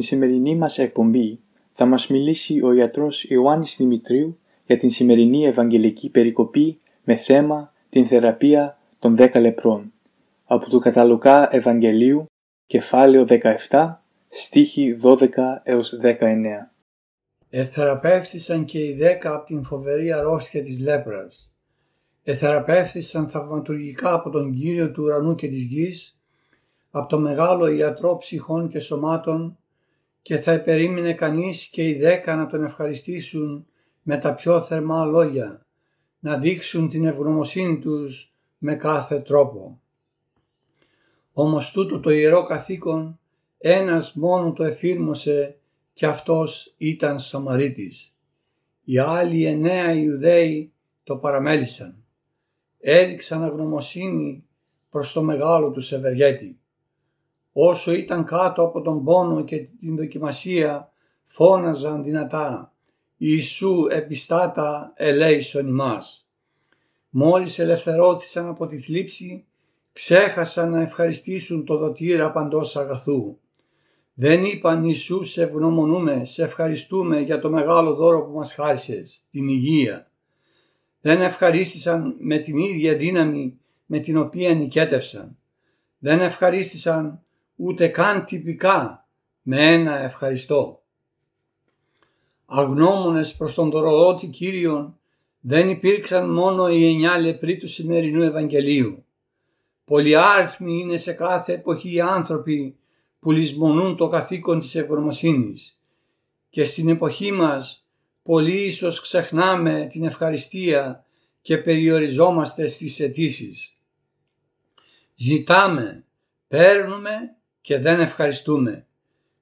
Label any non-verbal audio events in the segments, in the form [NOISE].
Στην σημερινή μας εκπομπή θα μας μιλήσει ο ιατρός Ιωάννης Δημητρίου για την σημερινή Ευαγγελική Περικοπή με θέμα την θεραπεία των 10 λεπρών από το Καταλουκά Ευαγγελίου κεφάλαιο 17 στίχη 12 έως 19. Εθεραπεύθησαν και οι δέκα από την φοβερή αρρώστια της λέπρας. Εθεραπεύθησαν θαυματουργικά από τον Κύριο του ουρανού και της γης, από το μεγάλο ιατρό ψυχών και σωμάτων και θα επερίμενε κανείς και οι δέκα να τον ευχαριστήσουν με τα πιο θερμά λόγια, να δείξουν την ευγνωμοσύνη τους με κάθε τρόπο. Όμως τούτο το ιερό καθήκον ένας μόνο το εφήρμοσε και αυτός ήταν Σαμαρίτης. Οι άλλοι εννέα Ιουδαίοι το παραμέλησαν. Έδειξαν αγνωμοσύνη προς το μεγάλο του ευεργέτη όσο ήταν κάτω από τον πόνο και την δοκιμασία φώναζαν δυνατά «Ιησού επιστάτα ελέησον ημάς». Μόλις ελευθερώθησαν από τη θλίψη ξέχασαν να ευχαριστήσουν το δοτήρα παντός αγαθού. Δεν είπαν Ιησού σε ευγνωμονούμε, σε ευχαριστούμε για το μεγάλο δώρο που μας χάρισες, την υγεία. Δεν ευχαρίστησαν με την ίδια δύναμη με την οποία νικέτευσαν. Δεν ευχαρίστησαν ούτε καν τυπικά με ένα ευχαριστώ. Αγνώμονες προς τον δωροδότη Κύριον δεν υπήρξαν μόνο οι εννιά λεπροί του σημερινού Ευαγγελίου. Πολυάριθμοι είναι σε κάθε εποχή οι άνθρωποι που λησμονούν το καθήκον της ευγνωμοσύνης και στην εποχή μας πολύ ίσως ξεχνάμε την ευχαριστία και περιοριζόμαστε στις αιτήσεις. Ζητάμε, παίρνουμε και δεν ευχαριστούμε.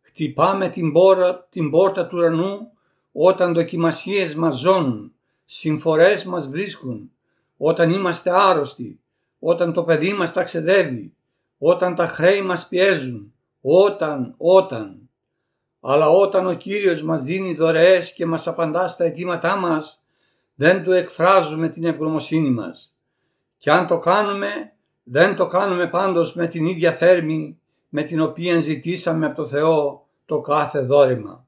Χτυπάμε την πόρτα, την πόρτα του ουρανού όταν δοκιμασίες μας ζώνουν, συμφορές μας βρίσκουν, όταν είμαστε άρρωστοι, όταν το παιδί μας ταξιδεύει, όταν τα χρέη μας πιέζουν, όταν, όταν. Αλλά όταν ο Κύριος μας δίνει δωρεές και μας απαντά στα αιτήματά μας, δεν του εκφράζουμε την ευγνωμοσύνη μας. Και αν το κάνουμε, δεν το κάνουμε πάντως με την ίδια θέρμη με την οποία ζητήσαμε από το Θεό το κάθε δόρημα.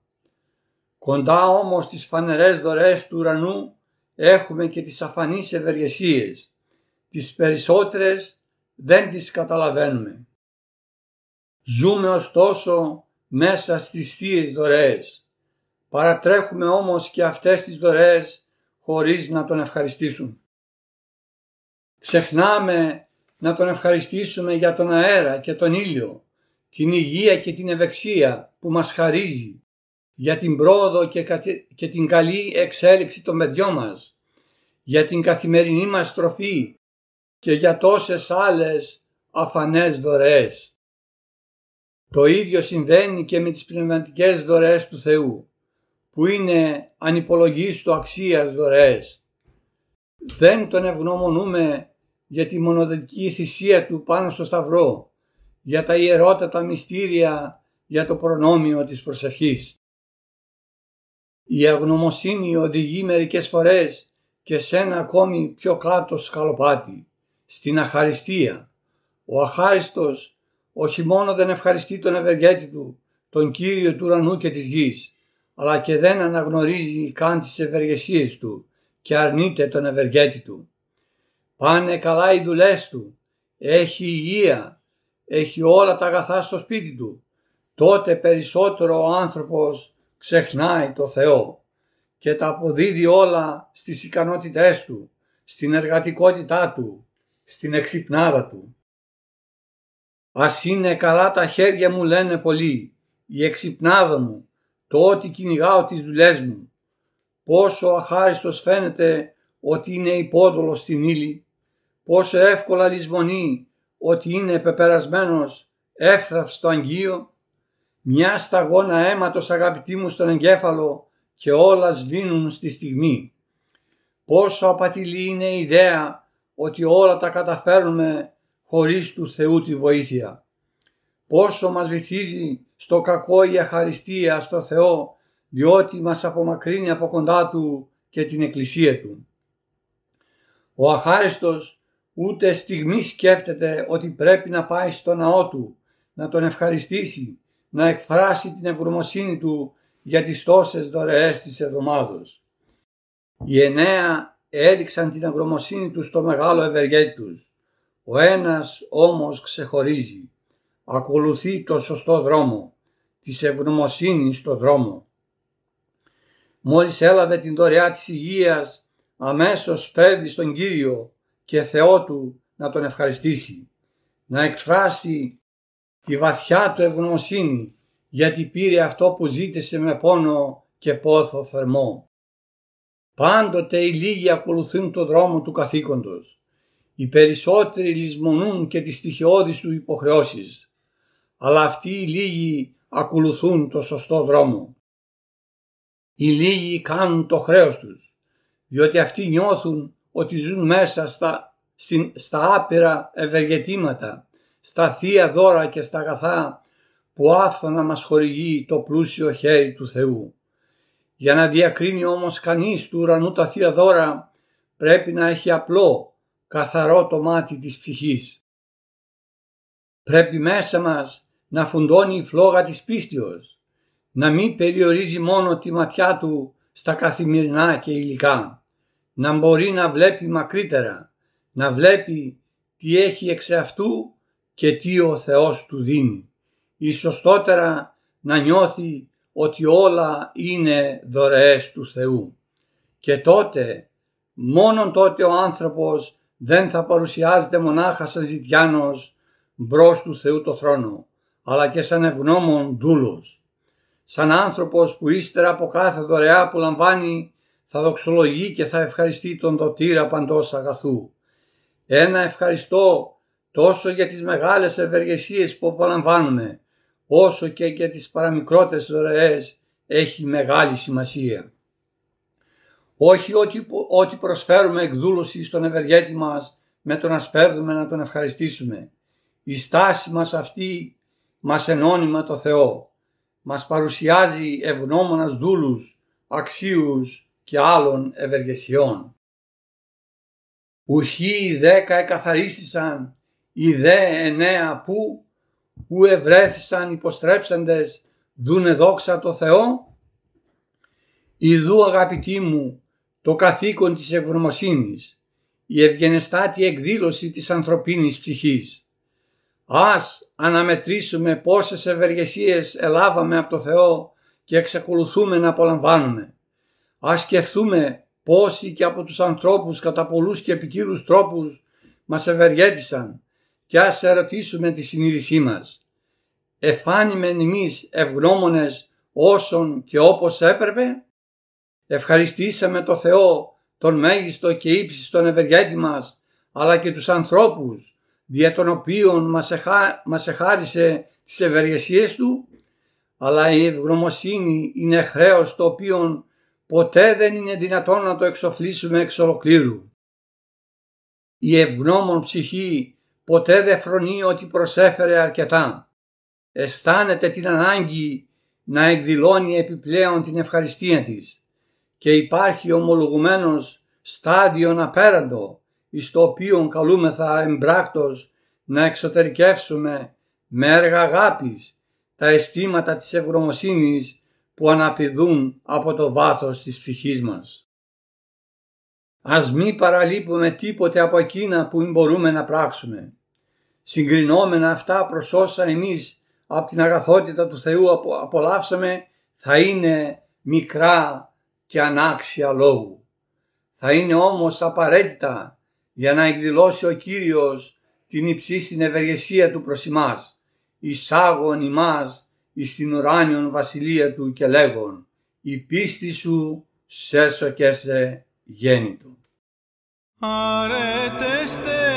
Κοντά όμως στις φανερές δωρεές του ουρανού έχουμε και τις αφανείς ευεργεσίες. Τις περισσότερες δεν τις καταλαβαίνουμε. Ζούμε ωστόσο μέσα στις θείες δωρεές. Παρατρέχουμε όμως και αυτές τις δωρεές χωρίς να τον ευχαριστήσουν. Ξεχνάμε να τον ευχαριστήσουμε για τον αέρα και τον ήλιο την υγεία και την ευεξία που μας χαρίζει για την πρόοδο και την καλή εξέλιξη των παιδιών μας, για την καθημερινή μας τροφή και για τόσες άλλες αφανές δωρεές. Το ίδιο συμβαίνει και με τις πνευματικές δωρεές του Θεού, που είναι ανυπολογίστο αξίας δωρεές. Δεν τον ευγνωμονούμε για τη μονοδική θυσία του πάνω στο σταυρό, για τα ιερότατα μυστήρια για το προνόμιο της προσευχής. Η αγνωμοσύνη οδηγεί μερικές φορές και σε ένα ακόμη πιο κάτω σκαλοπάτι, στην αχαριστία. Ο αχάριστος όχι μόνο δεν ευχαριστεί τον ευεργέτη του, τον Κύριο του ουρανού και της γης, αλλά και δεν αναγνωρίζει καν τις ευεργεσίες του και αρνείται τον ευεργέτη του. Πάνε καλά οι δουλειές του, έχει υγεία, έχει όλα τα αγαθά στο σπίτι του, τότε περισσότερο ο άνθρωπος ξεχνάει το Θεό και τα αποδίδει όλα στις ικανότητές του, στην εργατικότητά του, στην εξυπνάδα του. Ας είναι καλά τα χέρια μου λένε πολλοί, η εξυπνάδα μου, το ότι κυνηγάω τις δουλειές μου. Πόσο αχάριστος φαίνεται ότι είναι υπόδολος στην ύλη, πόσο εύκολα λησμονεί ότι είναι πεπερασμένος εύθραυς στο αγγείο, μια σταγόνα αίματος αγαπητή μου στον εγκέφαλο και όλα σβήνουν στη στιγμή. Πόσο απατηλή είναι η ιδέα ότι όλα τα καταφέρνουμε χωρίς του Θεού τη βοήθεια. Πόσο μας βυθίζει στο κακό η αχαριστία στο Θεό διότι μας απομακρύνει από κοντά Του και την Εκκλησία Του. Ο αχάριστος ούτε στιγμή σκέπτεται ότι πρέπει να πάει στο ναό Του, να Τον ευχαριστήσει, να εκφράσει την ευγνωμοσύνη Του για τις τόσες δωρεές της εβδομάδος. Οι εννέα έδειξαν την ευγνωμοσύνη τους στο μεγάλο ευεργέτη τους. Ο ένας όμως ξεχωρίζει. Ακολουθεί το σωστό δρόμο, της ευγνωμοσύνης στο δρόμο. Μόλις έλαβε την δωρεά της υγείας, αμέσως πέδει στον Κύριο και Θεό του να τον ευχαριστήσει, να εκφράσει τη βαθιά του ευγνωμοσύνη γιατί πήρε αυτό που ζήτησε με πόνο και πόθο θερμό. Πάντοτε οι λίγοι ακολουθούν το δρόμο του καθήκοντος. Οι περισσότεροι λησμονούν και τις στοιχειώδεις του υποχρεώσεις. Αλλά αυτοί οι λίγοι ακολουθούν το σωστό δρόμο. Οι λίγοι κάνουν το χρέος τους, διότι αυτοί νιώθουν ότι ζουν μέσα στα, στα άπειρα ευεργετήματα, στα θεία δώρα και στα αγαθά που άφθονα μας χορηγεί το πλούσιο χέρι του Θεού. Για να διακρίνει όμως κανείς του ουρανού τα θεία δώρα πρέπει να έχει απλό, καθαρό το μάτι της ψυχής. Πρέπει μέσα μας να φουντώνει η φλόγα της πίστεως, να μην περιορίζει μόνο τη ματιά του στα καθημερινά και υλικά, να μπορεί να βλέπει μακρύτερα, να βλέπει τι έχει εξ αυτού και τι ο Θεός του δίνει ή σωστότερα να νιώθει ότι όλα είναι δωρεές του Θεού. Και τότε, μόνον τότε ο άνθρωπος δεν θα παρουσιάζεται μονάχα σαν ζητιάνος μπρος του Θεού το θρόνο, αλλά και σαν ευγνώμων δούλος. Σαν άνθρωπος που ύστερα από κάθε δωρεά που λαμβάνει θα δοξολογεί και θα ευχαριστεί τον δοτήρα παντός αγαθού. Ένα ευχαριστώ τόσο για τις μεγάλες ευεργεσίες που απολαμβάνουμε, όσο και για τις παραμικρότερες δωρεές έχει μεγάλη σημασία. Όχι ότι, ότι προσφέρουμε εκδούλωση στον ευεργέτη μας με το να σπέβδουμε να τον ευχαριστήσουμε. Η στάση μας αυτή μας ενώνει με το Θεό. Μας παρουσιάζει ευγνώμονας δούλους, αξίους και άλλων ευεργεσιών. Ουχοί οι δέκα εκαθαρίστησαν, οι δε εννέα που που ευρέθησαν υποστρέψαντες δούνε δόξα το Θεό. Ιδού αγαπητοί μου το καθήκον της ευγνωμοσύνης, η ευγενεστάτη εκδήλωση της ανθρωπίνης ψυχής. Ας αναμετρήσουμε πόσες ευεργεσίες ελάβαμε από το Θεό και εξακολουθούμε να απολαμβάνουμε. Ας σκεφτούμε πόσοι και από τους ανθρώπους κατά πολλούς και επικύρους τρόπους μας ευεργέτησαν και ας ερωτήσουμε τη συνείδησή μας. Εφάνημεν εμείς ευγνώμονες όσων και όπως έπρεπε; Ευχαριστήσαμε το Θεό, τον μέγιστο και ύψιστον ευεργέτη μας, αλλά και τους ανθρώπους, δια των οποίων μας, εχά, μας εχάρισε τις ευεργεσίες Του, αλλά η ευγνωμοσύνη είναι χρέος το οποίο ποτέ δεν είναι δυνατόν να το εξοφλήσουμε εξ ολοκλήρου. Η ευγνώμων ψυχή ποτέ δεν φρονεί ότι προσέφερε αρκετά. Αισθάνεται την ανάγκη να εκδηλώνει επιπλέον την ευχαριστία της και υπάρχει ομολογουμένος στάδιο απέραντο εις το οποίο καλούμεθα εμπράκτος να εξωτερικεύσουμε με έργα αγάπης τα αισθήματα της ευγνωμοσύνης που αναπηδούν από το βάθος της ψυχής μας. Ας μη παραλείπουμε τίποτε από εκείνα που μπορούμε να πράξουμε συγκρινόμενα αυτά προς όσα εμείς από την αγαθότητα του Θεού απολαύσαμε θα είναι μικρά και ανάξια λόγου. Θα είναι όμως απαραίτητα για να εκδηλώσει ο Κύριος την υψίστην ευεργεσία του προς εμάς, εισάγων ημάς εις την ουράνιον βασιλεία του και λέγον «Η πίστη σου σέσω και σε γέννητο». Αρετεστε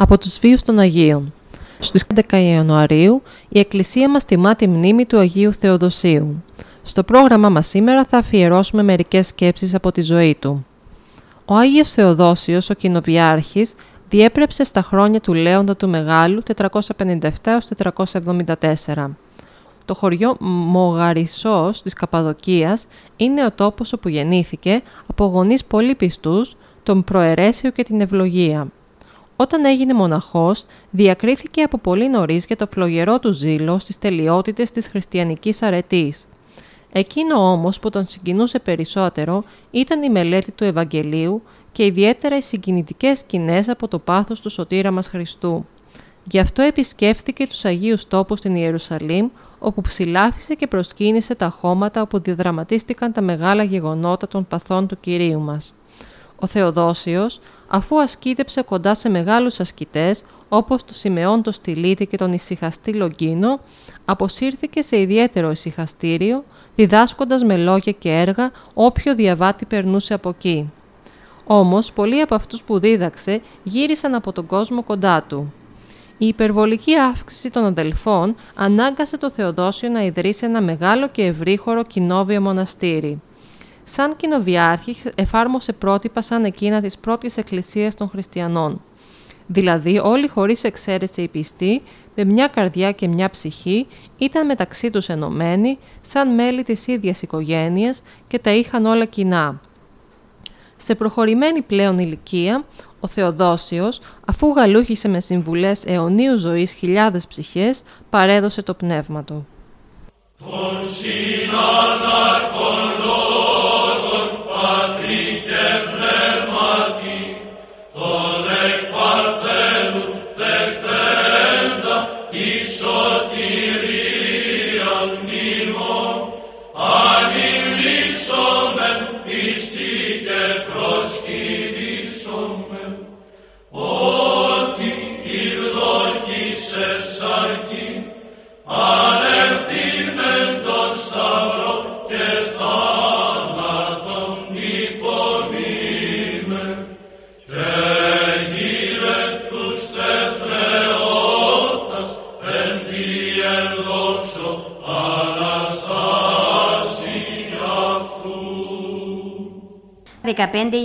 από τους βίους των Αγίων. Στις 11 Ιανουαρίου η Εκκλησία μας τιμά τη μνήμη του Αγίου Θεοδοσίου. Στο πρόγραμμα μας σήμερα θα αφιερώσουμε μερικές σκέψεις από τη ζωή του. Ο Άγιος Θεοδόσιος, ο κοινοβιάρχης, διέπρεψε στα χρόνια του Λέοντα του Μεγάλου 457-474. Το χωριό Μογαρισός της Καπαδοκίας είναι ο τόπος όπου γεννήθηκε από γονείς πολύ πιστούς, τον προαιρέσιο και την ευλογία. Όταν έγινε μοναχός, διακρίθηκε από πολύ νωρίς για το φλογερό του ζήλο στις τελειότητες της χριστιανικής αρετής. Εκείνο όμως που τον συγκινούσε περισσότερο ήταν η μελέτη του Ευαγγελίου και ιδιαίτερα οι συγκινητικές σκηνές από το πάθος του σωτήρα μας Χριστού. Γι' αυτό επισκέφθηκε τους Αγίους τόπους στην Ιερουσαλήμ, όπου ψηλάφισε και προσκύνησε τα χώματα όπου διαδραματίστηκαν τα μεγάλα γεγονότα των παθών του Κυρίου μας. Ο Θεοδόσιος, αφού ασκήτεψε κοντά σε μεγάλους ασκητές, όπως τον Σιμεών το Στυλίτη και τον ησυχαστή Λογκίνο, αποσύρθηκε σε ιδιαίτερο ησυχαστήριο, διδάσκοντας με λόγια και έργα όποιο διαβάτη περνούσε από εκεί. Όμως, πολλοί από αυτούς που δίδαξε γύρισαν από τον κόσμο κοντά του. Η υπερβολική αύξηση των αδελφών ανάγκασε το Θεοδόσιο να ιδρύσει ένα μεγάλο και ευρύχωρο κοινόβιο μοναστήρι. Σαν κοινοβιάρχης εφάρμοσε πρότυπα σαν εκείνα της πρώτης εκκλησίας των χριστιανών. Δηλαδή όλοι χωρίς εξαίρεση οι πιστοί, με μια καρδιά και μια ψυχή, ήταν μεταξύ τους ενωμένοι, σαν μέλη της ίδιας οικογένειας και τα είχαν όλα κοινά. Σε προχωρημένη πλέον ηλικία, ο Θεοδόσιος, αφού γαλούχησε με συμβουλές αιωνίου ζωής χιλιάδες ψυχές, παρέδωσε το πνεύμα του. «15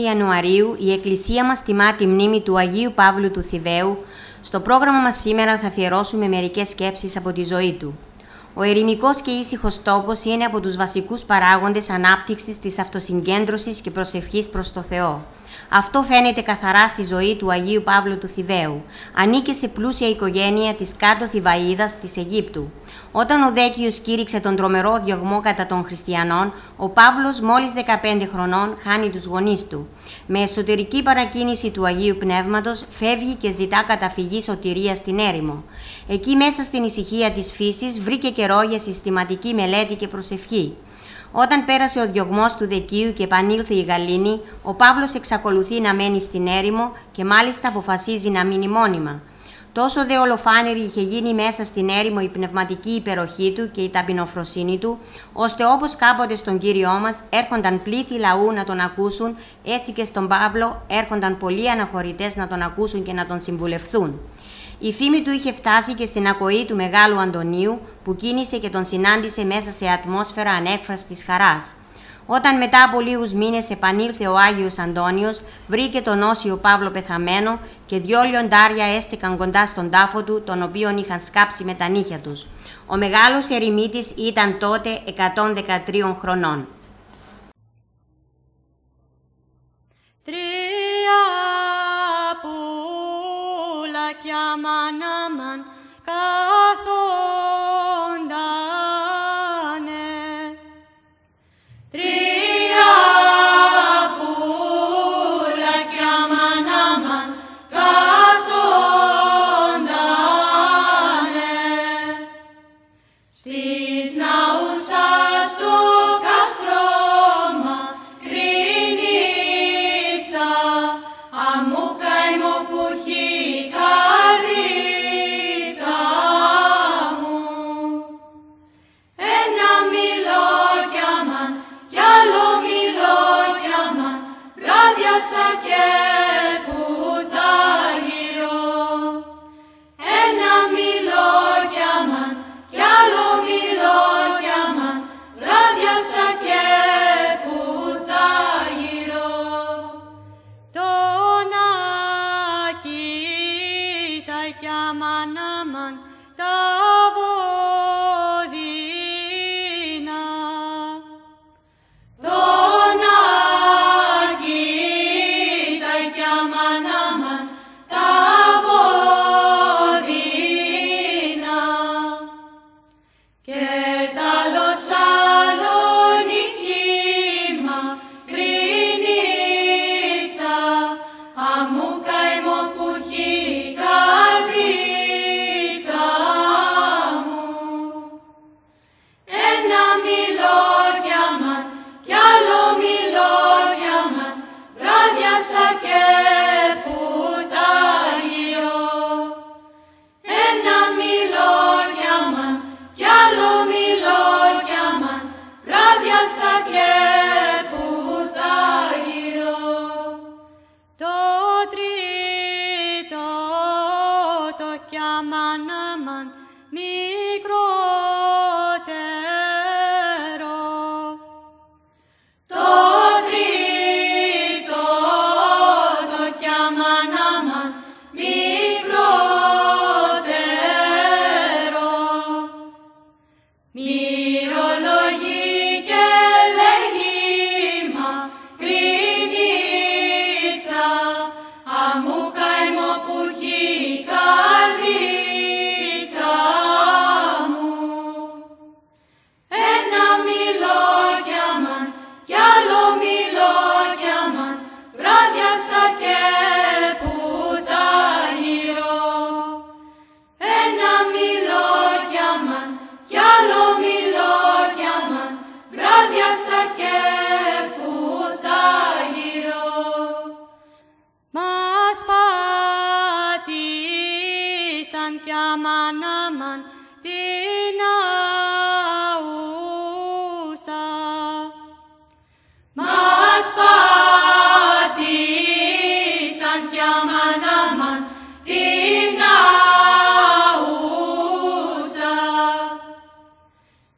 Ιανουαρίου η Εκκλησία μας τιμά τη μνήμη του Αγίου Παύλου του Θηβαίου. Στο πρόγραμμα μας σήμερα θα αφιερώσουμε μερικές σκέψεις από τη ζωή του. Ο ερημικός και ήσυχος τόπος είναι από τους βασικούς παράγοντες ανάπτυξης της αυτοσυγκέντρωσης και προσευχής προς το Θεό. Αυτό φαίνεται καθαρά στη ζωή του Αγίου Παύλου του Θηβαίου. Ανήκε σε πλούσια οικογένεια της κάτω Θηβαΐδας της Αιγύπτου. Όταν ο Δέκιος κήρυξε τον τρομερό διωγμό κατά των χριστιανών, ο Παύλος μόλις 15 χρονών χάνει τους γονείς του. Με εσωτερική παρακίνηση του Αγίου Πνεύματος φεύγει και ζητά καταφυγή σωτηρίας στην έρημο. Εκεί μέσα στην ησυχία της φύσης βρήκε καιρό για συστηματική μελέτη και προσευχή. Όταν πέρασε ο διωγμός του Δεκίου και επανήλθε η Γαλήνη, ο Παύλος εξακολουθεί να μένει στην έρημο και μάλιστα αποφασίζει να μείνει μόνιμα. Τόσο δε ολοφάνερη είχε γίνει μέσα στην έρημο η πνευματική υπεροχή του και η ταπεινοφροσύνη του, ώστε όπως κάποτε στον Κύριό μας έρχονταν πλήθη λαού να τον ακούσουν, έτσι και στον Παύλο έρχονταν πολλοί αναχωρητές να τον ακούσουν και να τον συμβουλευθούν. Η φήμη του είχε φτάσει και στην ακοή του Μεγάλου Αντωνίου που κίνησε και τον συνάντησε μέσα σε ατμόσφαιρα ανέκφραστης χαράς. Όταν μετά από λίγους μήνες επανήλθε ο Άγιος Αντώνιος, βρήκε τον Όσιο Παύλο πεθαμένο και δυο λιοντάρια έστεκαν κοντά στον τάφο του, τον οποίον είχαν σκάψει με τα νύχια τους. Ο μεγάλος ερημίτης ήταν τότε 113 χρονών. Τρία πουλάκια μανάμαν καθόντανε.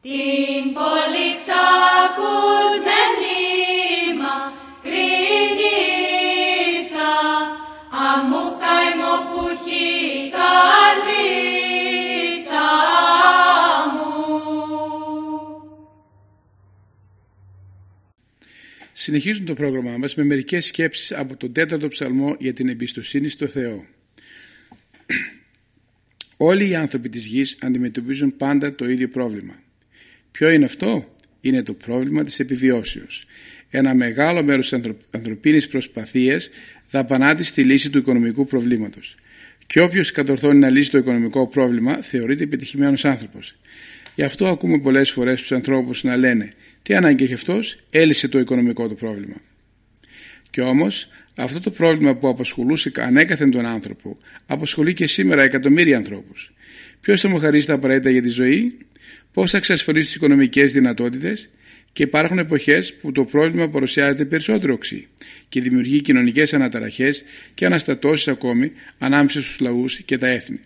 Την πολύ ξακουσμένη μακρινίτσα αμού καημό που έχει καρδίτσα μου. Συνεχίζουμε το πρόγραμμά μας με μερικές σκέψεις από τον τέταρτο ψαλμό για την εμπιστοσύνη στο Θεό. [CLEARS THROAT] Όλοι οι άνθρωποι της γης αντιμετωπίζουν πάντα το ίδιο πρόβλημα. Ποιο είναι αυτό; Είναι το πρόβλημα της επιβιώσεως. Ένα μεγάλο μέρος της ανθρω- ανθρωπίνης προσπαθίας δαπανάται στη λύση του οικονομικού προβλήματος. Και όποιος κατορθώνει να λύσει το οικονομικό πρόβλημα θεωρείται επιτυχημένος άνθρωπος. Γι' αυτό ακούμε πολλές φορές τους ανθρώπους να λένε «Τι ανάγκη έχει αυτός, έλυσε το οικονομικό του πρόβλημα». Και όμως αυτό το πρόβλημα που απασχολούσε ανέκαθεν τον άνθρωπο απασχολεί και σήμερα εκατομμύρια ανθρώπους. Ποιος θα μου χαρίσει τα απαραίτητα για τη ζωή, πώς θα εξασφαλίσει τις οικονομικές δυνατότητες και υπάρχουν εποχές που το πρόβλημα παρουσιάζεται περισσότερο οξύ και δημιουργεί κοινωνικές αναταραχές και αναστατώσεις ακόμη ανάμεσα στους λαούς και τα έθνη.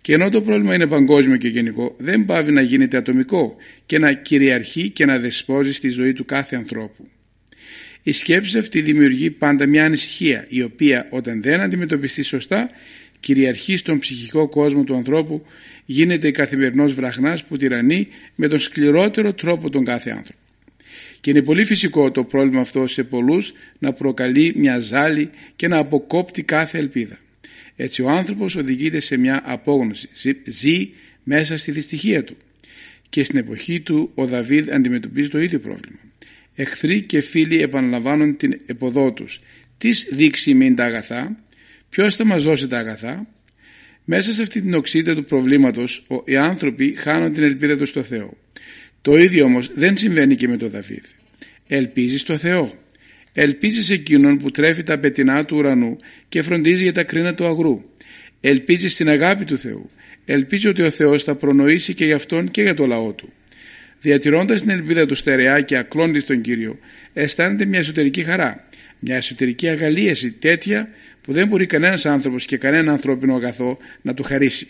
Και ενώ το πρόβλημα είναι παγκόσμιο και γενικό, δεν πάβει να γίνεται ατομικό και να κυριαρχεί και να δεσπόζει στη ζωή του κάθε ανθρώπου. Η σκέψη αυτή δημιουργεί πάντα μια ανησυχία, η οποία όταν δεν αντιμετωπιστεί σωστά, κυριαρχεί στον ψυχικό κόσμο του ανθρώπου, γίνεται καθημερινός βραχνάς που τυραννεί με τον σκληρότερο τρόπο τον κάθε άνθρωπο. Και είναι πολύ φυσικό το πρόβλημα αυτό σε πολλούς να προκαλεί μια ζάλη και να αποκόπτει κάθε ελπίδα. Έτσι ο άνθρωπος οδηγείται σε μια απόγνωση, ζει μέσα στη δυστυχία του. Και στην εποχή του ο Δαβίδ αντιμετωπίζει το ίδιο πρόβλημα. Εχθροί και φίλοι επαναλαμβάνουν την εποδό τους. Τις δείξει μην τα αγαθά, ποιος θα μας δώσει τα αγαθά; Μέσα σε αυτή την οξύτητα του προβλήματος οι άνθρωποι χάνουν την ελπίδα τους στο Θεό. Το ίδιο όμως δεν συμβαίνει και με τον Δαβίδ. Ελπίζεις στο Θεό. Ελπίζεις σε εκείνον που τρέφει τα πετεινά του ουρανού και φροντίζει για τα κρίνα του αγρού. Ελπίζεις στην αγάπη του Θεού. Ελπίζει ότι ο Θεός θα προνοήσει και για αυτόν και για το λαό του. Διατηρώντας την ελπίδα του στερεά και ακλόντη στον Κύριο, αισθάνεται μια εσωτερική χαρά, μια εσωτερική αγαλίαση τέτοια που δεν μπορεί κανένας άνθρωπος και κανένα ανθρώπινο αγαθό να του χαρίσει.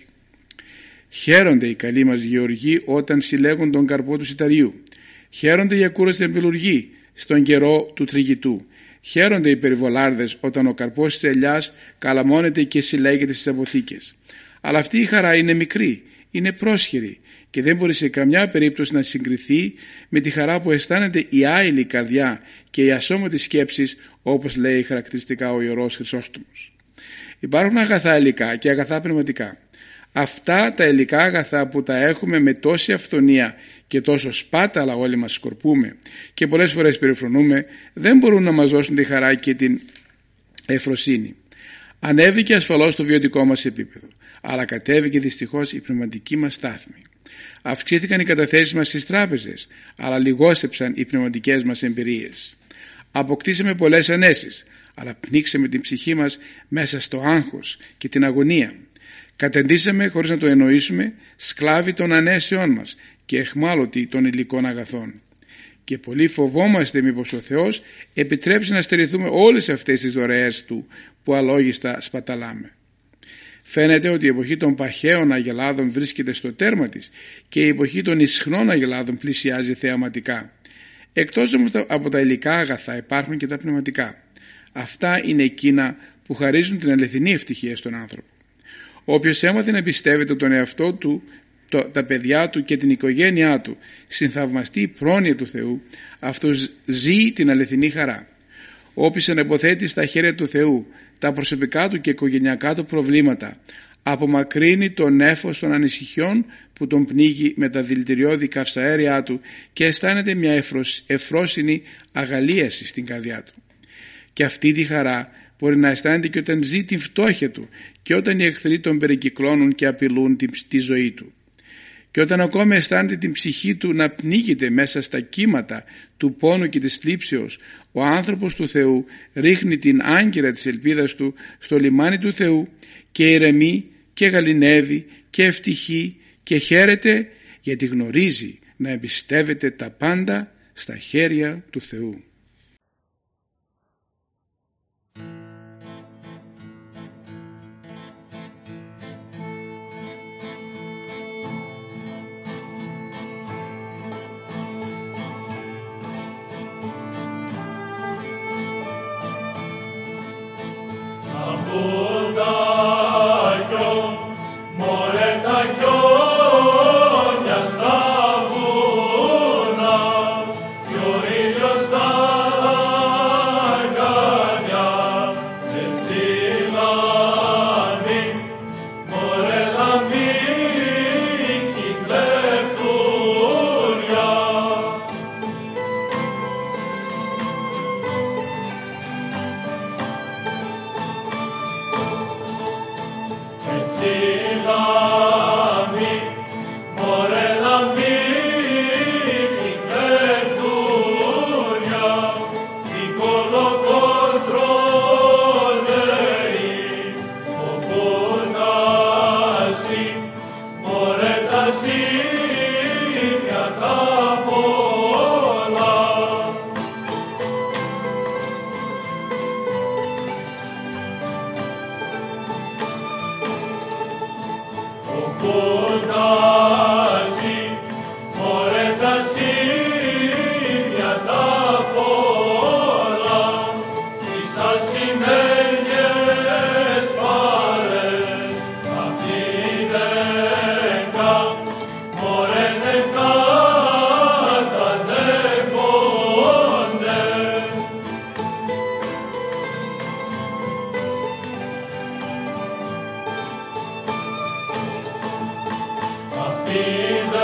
Χαίρονται οι καλοί μας γεωργοί όταν συλλέγουν τον καρπό του σιταριού. Χαίρονται οι ακούραστοι εμπελουργοί στον καιρό του τριγητού. Χαίρονται οι περιβολάρδες όταν ο καρπός της ελιάς καλαμώνεται και συλλέγεται στις αποθήκες. Αλλά αυτή η χαρά είναι μικρή, είναι πρόσχερη και δεν μπορεί σε καμιά περίπτωση να συγκριθεί με τη χαρά που αισθάνεται η άειλη καρδιά και η ασώματη σκέψη όπως λέει χαρακτηριστικά ο Ιερός Χρυσόστομος. Υπάρχουν αγαθά υλικά και αγαθά πνευματικά. Αυτά τα υλικά αγαθά που τα έχουμε με τόση αυθονία και τόσο σπάταλα όλοι μας σκορπούμε και πολλές φορές περιφρονούμε δεν μπορούν να μας δώσουν τη χαρά και την εφροσύνη. Ανέβηκε ασφαλώς το βιωτικό μας επίπεδο, αλλά κατέβηκε δυστυχώς η πνευματική μας στάθμη. Αυξήθηκαν οι καταθέσεις μας στις τράπεζες, αλλά λιγόσεψαν οι πνευματικές μας εμπειρίες. Αποκτήσαμε πολλές ανέσεις, αλλά πνίξαμε την ψυχή μας μέσα στο άγχος και την αγωνία. Κατεντήσαμε χωρίς να το εννοήσουμε σκλάβοι των ανέσεών μας και εχμάλωτοι των υλικών αγαθών. Και πολύ φοβόμαστε μήπως ο Θεός επιτρέψει να στερηθούμε όλες αυτές τις δωρεές Του που αλόγιστα σπαταλάμε. Φαίνεται ότι η εποχή των παχαίων αγελάδων βρίσκεται στο τέρμα της και η εποχή των ισχνών αγελάδων πλησιάζει θεαματικά. Εκτός από τα υλικά αγαθά υπάρχουν και τα πνευματικά. Αυτά είναι εκείνα που χαρίζουν την αληθινή ευτυχία στον άνθρωπο. Όποιος έμαθε να πιστεύεται τον εαυτό του, το, τα παιδιά του και την οικογένειά του στην θαυμαστή πρόνοια του Θεού, αυτός ζει την αληθινή χαρά. Όποιος ανεποθέτει στα χέρια του Θεού τα προσωπικά του και οικογενειακά του προβλήματα, απομακρύνει τον νέφος των ανησυχιών που τον πνίγει με τα δηλητηριώδη καυσαέρια του και αισθάνεται μια εφρόσινη αγαλίαση στην καρδιά του. Και αυτή τη χαρά μπορεί να αισθάνεται και όταν ζει την φτώχεια του και όταν οι εχθροί τον περικυκλώνουν και απειλούν τη ζωή του. Και όταν ακόμη αισθάνεται την ψυχή του να πνίγεται μέσα στα κύματα του πόνου και της θλίψεως, ο άνθρωπος του Θεού ρίχνει την άγκυρα της ελπίδας του στο λιμάνι του Θεού και ηρεμεί και γαλινεύει και ευτυχεί και χαίρεται γιατί γνωρίζει να εμπιστεύεται τα πάντα στα χέρια του Θεού. is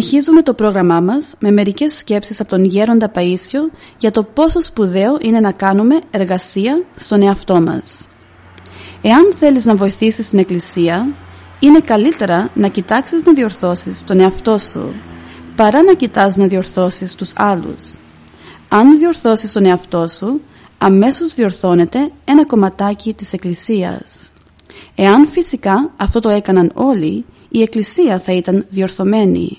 Συνεχίζουμε το πρόγραμμά μας με μερικές σκέψεις από τον Γέροντα Παΐσιο για το πόσο σπουδαίο είναι να κάνουμε εργασία στον εαυτό μας. Εάν θέλεις να βοηθήσεις την Εκκλησία, είναι καλύτερα να κοιτάξεις να διορθώσεις τον εαυτό σου, παρά να κοιτάς να διορθώσεις τους άλλους. Αν διορθώσεις τον εαυτό σου, αμέσως διορθώνεται ένα κομματάκι της Εκκλησίας. Εάν φυσικά αυτό το έκαναν όλοι, η Εκκλησία θα ήταν διορθωμένη.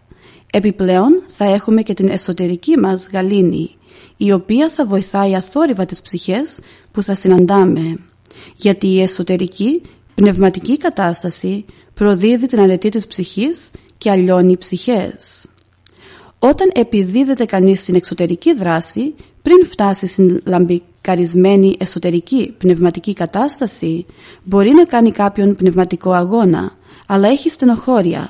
Επιπλέον θα έχουμε και την εσωτερική μας γαλήνη, η οποία θα βοηθάει αθόρυβα τις ψυχές που θα συναντάμε. Γιατί η εσωτερική πνευματική κατάσταση προδίδει την αρετή της ψυχής και αλλιώνει ψυχές. Όταν επιδίδεται κανείς στην εξωτερική δράση, πριν φτάσει στην λαμπικαρισμένη εσωτερική πνευματική κατάσταση, μπορεί να κάνει κάποιον πνευματικό αγώνα, αλλά έχει στενοχώρια,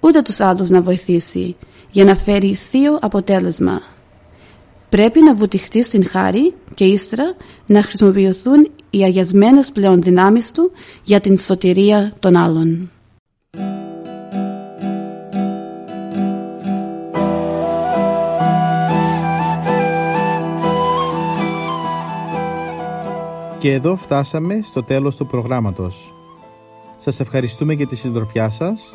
ούτε τους άλλους να βοηθήσει, για να φέρει θείο αποτέλεσμα. Πρέπει να βουτυχτεί στην χάρη και ύστερα να χρησιμοποιηθούν οι αγιασμένες πλέον δυνάμεις του για την σωτηρία των άλλων. Και εδώ φτάσαμε στο τέλος του προγράμματος. Σας ευχαριστούμε για τη συντροφιά σας